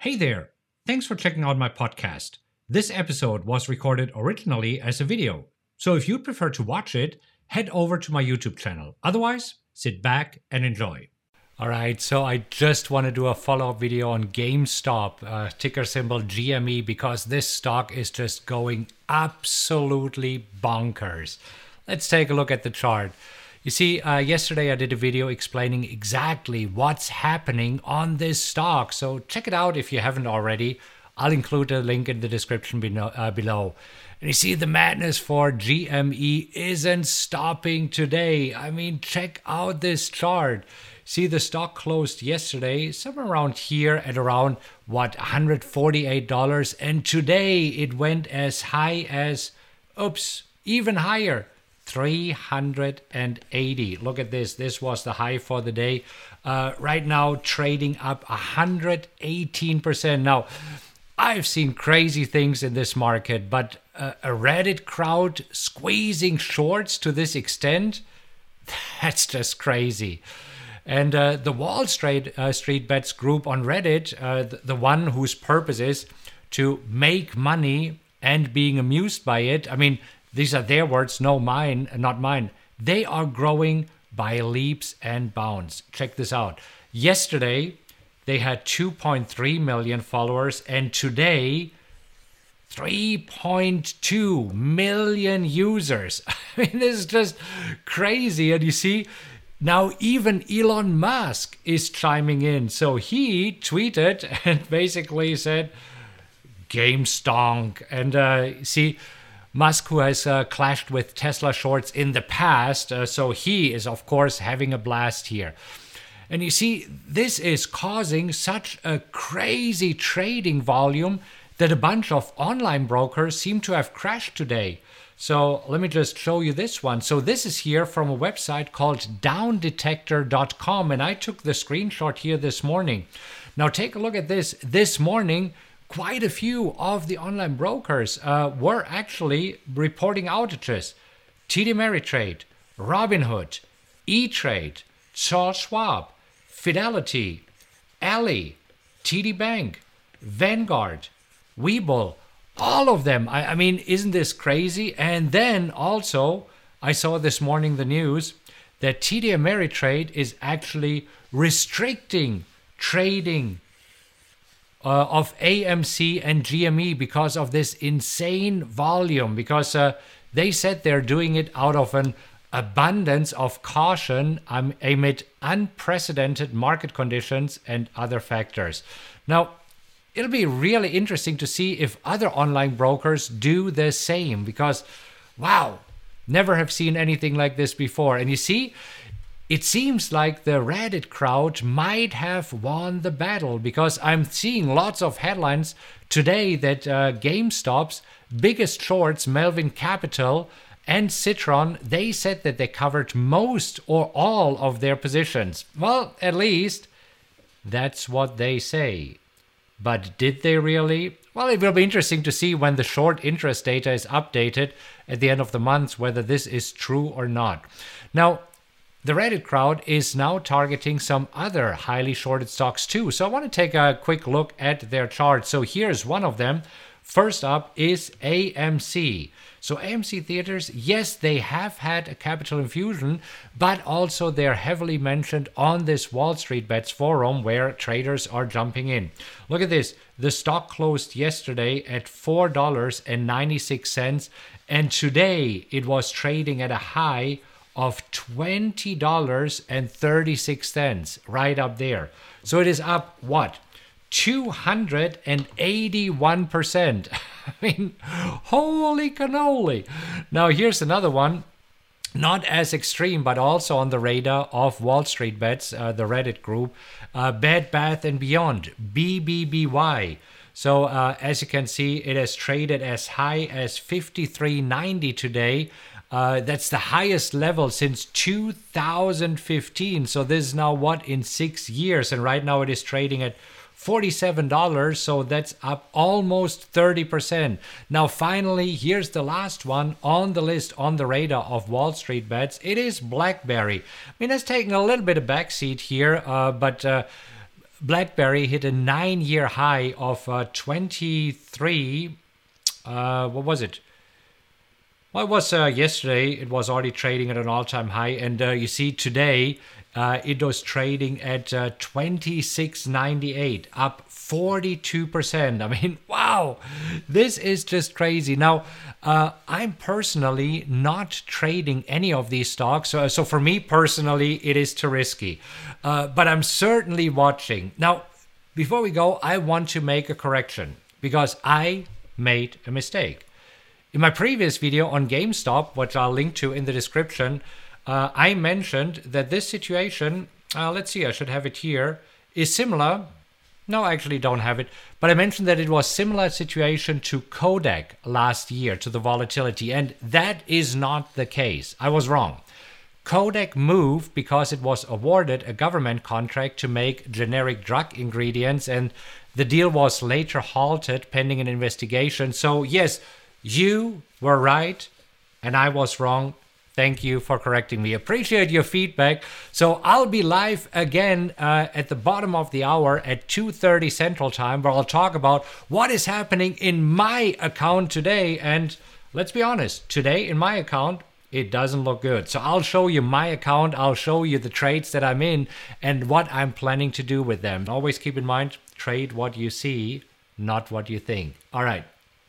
Hey there! Thanks for checking out my podcast. This episode was recorded originally as a video, so if you'd prefer to watch it, head over to my YouTube channel. Otherwise, sit back and enjoy. All right, so I just want to do a follow up video on GameStop, uh, ticker symbol GME, because this stock is just going absolutely bonkers. Let's take a look at the chart. You see, uh, yesterday I did a video explaining exactly what's happening on this stock, so check it out if you haven't already. I'll include a link in the description uh, below. And you see, the madness for GME isn't stopping today. I mean, check out this chart. See, the stock closed yesterday somewhere around here at around what $148, and today it went as high as, oops, even higher. 380. Look at this. This was the high for the day. Uh, right now, trading up 118%. Now, I've seen crazy things in this market, but uh, a Reddit crowd squeezing shorts to this extent, that's just crazy. And uh, the Wall Street uh, Street Bets group on Reddit, uh, the, the, one whose purpose is to make money and being amused by it. I mean, these are their words, no mine, not mine. They are growing by leaps and bounds. Check this out. Yesterday, they had 2.3 million followers, and today, 3.2 million users. I mean, this is just crazy. And you see, now, even Elon Musk is chiming in. So he tweeted and basically said, Game stonk. And uh, see, Musk, who has uh, clashed with Tesla shorts in the past, uh, so he is, of course, having a blast here. And you see, this is causing such a crazy trading volume that a bunch of online brokers seem to have crashed today. So let me just show you this one. So this is here from a website called downdetector.com and I took the screenshot here this morning. Now take a look at this. This morning, quite a few of the online brokers uh, were actually reporting outages. TD Ameritrade, Robinhood, E-Trade, Charles Schwab, Fidelity, Ally, TD Bank, Vanguard, Webull, all of them. I, I mean, isn't this crazy? And then also, I saw this morning the news that TD Ameritrade is actually restricting trading uh, of AMC and GME because of this insane volume. Because uh, they said they're doing it out of an abundance of caution um, amid unprecedented market conditions and other factors. Now, it'll be really interesting to see if other online brokers do the same because, wow, never have seen anything like this before. And you see, it seems like the Reddit crowd might have won the battle because I'm seeing lots of headlines today that uh, GameStop's biggest shorts, Melvin Capital and Citron, they said that they covered most or all of their positions. Well, at least that's what they say. But did they really? Well, it will be interesting to see when the short interest data is updated at the end of the month whether this is true or not. Now, the Reddit crowd is now targeting some other highly shorted stocks too. So I want to take a quick look at their chart. So here's one of them. First up is AMC. So AMC theaters, yes, they have had a capital infusion, but also they're heavily mentioned on this Wall Street Bets forum where traders are jumping in. Look at this. The stock closed yesterday at $4.96 and today it was trading at a high of $20.36 right up there. So it is up what? 281%. I mean, holy cannoli. Now, here's another one. Not as extreme, but also on the radar of Wall Street Bets, uh, the Reddit group, uh, Bed Bath and Beyond, BBBY. So uh, as you can see, it has traded as high as 53.90 today. Uh, that's the highest level since 2015. So this is now what in six years, and right now it is trading at $47, so that's up almost 30%. Now, finally, here's the last one on the list on the radar of Wall Street bets. It is BlackBerry. I mean, it's taking a little bit of backseat here, uh, but. Uh, BlackBerry hit a nine year high of uh, 23. Uh, what was it? Well, it was uh, yesterday. It was already trading at an all time high. And uh, you see, today uh, it was trading at uh, 26.98, up 42%. I mean, wow, this is just crazy. Now, uh, I'm personally not trading any of these stocks. So, so for me personally, it is too risky. Uh, but I'm certainly watching. Now, before we go, I want to make a correction because I made a mistake. In my previous video on GameStop, which I'll link to in the description, uh, I mentioned that this situation, uh, let's see, I should have it here, is similar. No, I actually don't have it. But I mentioned that it was similar situation to Kodak last year to the volatility, and that is not the case. I was wrong. Kodak moved because it was awarded a government contract to make generic drug ingredients, and the deal was later halted pending an investigation. So, yes, you were right and I was wrong. Thank you for correcting me. Appreciate your feedback. So I'll be live again uh, at the bottom of the hour at 2:30 Central Time, where I'll talk about what is happening in my account today. And let's be honest, today in my account, it doesn't look good. So I'll show you my account. I'll show you the trades that I'm in and what I'm planning to do with them. Always keep in mind, trade what you see, not what you think. All right.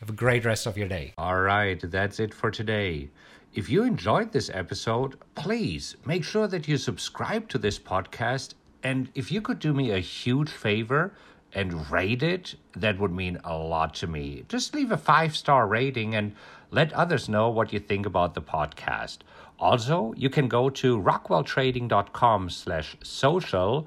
Have a great rest of your day. All right, that's it for today. If you enjoyed this episode, please make sure that you subscribe to this podcast. And if you could do me a huge favor and rate it, that would mean a lot to me. Just leave a five star rating and let others know what you think about the podcast. Also, you can go to rockwelltrading.com slash social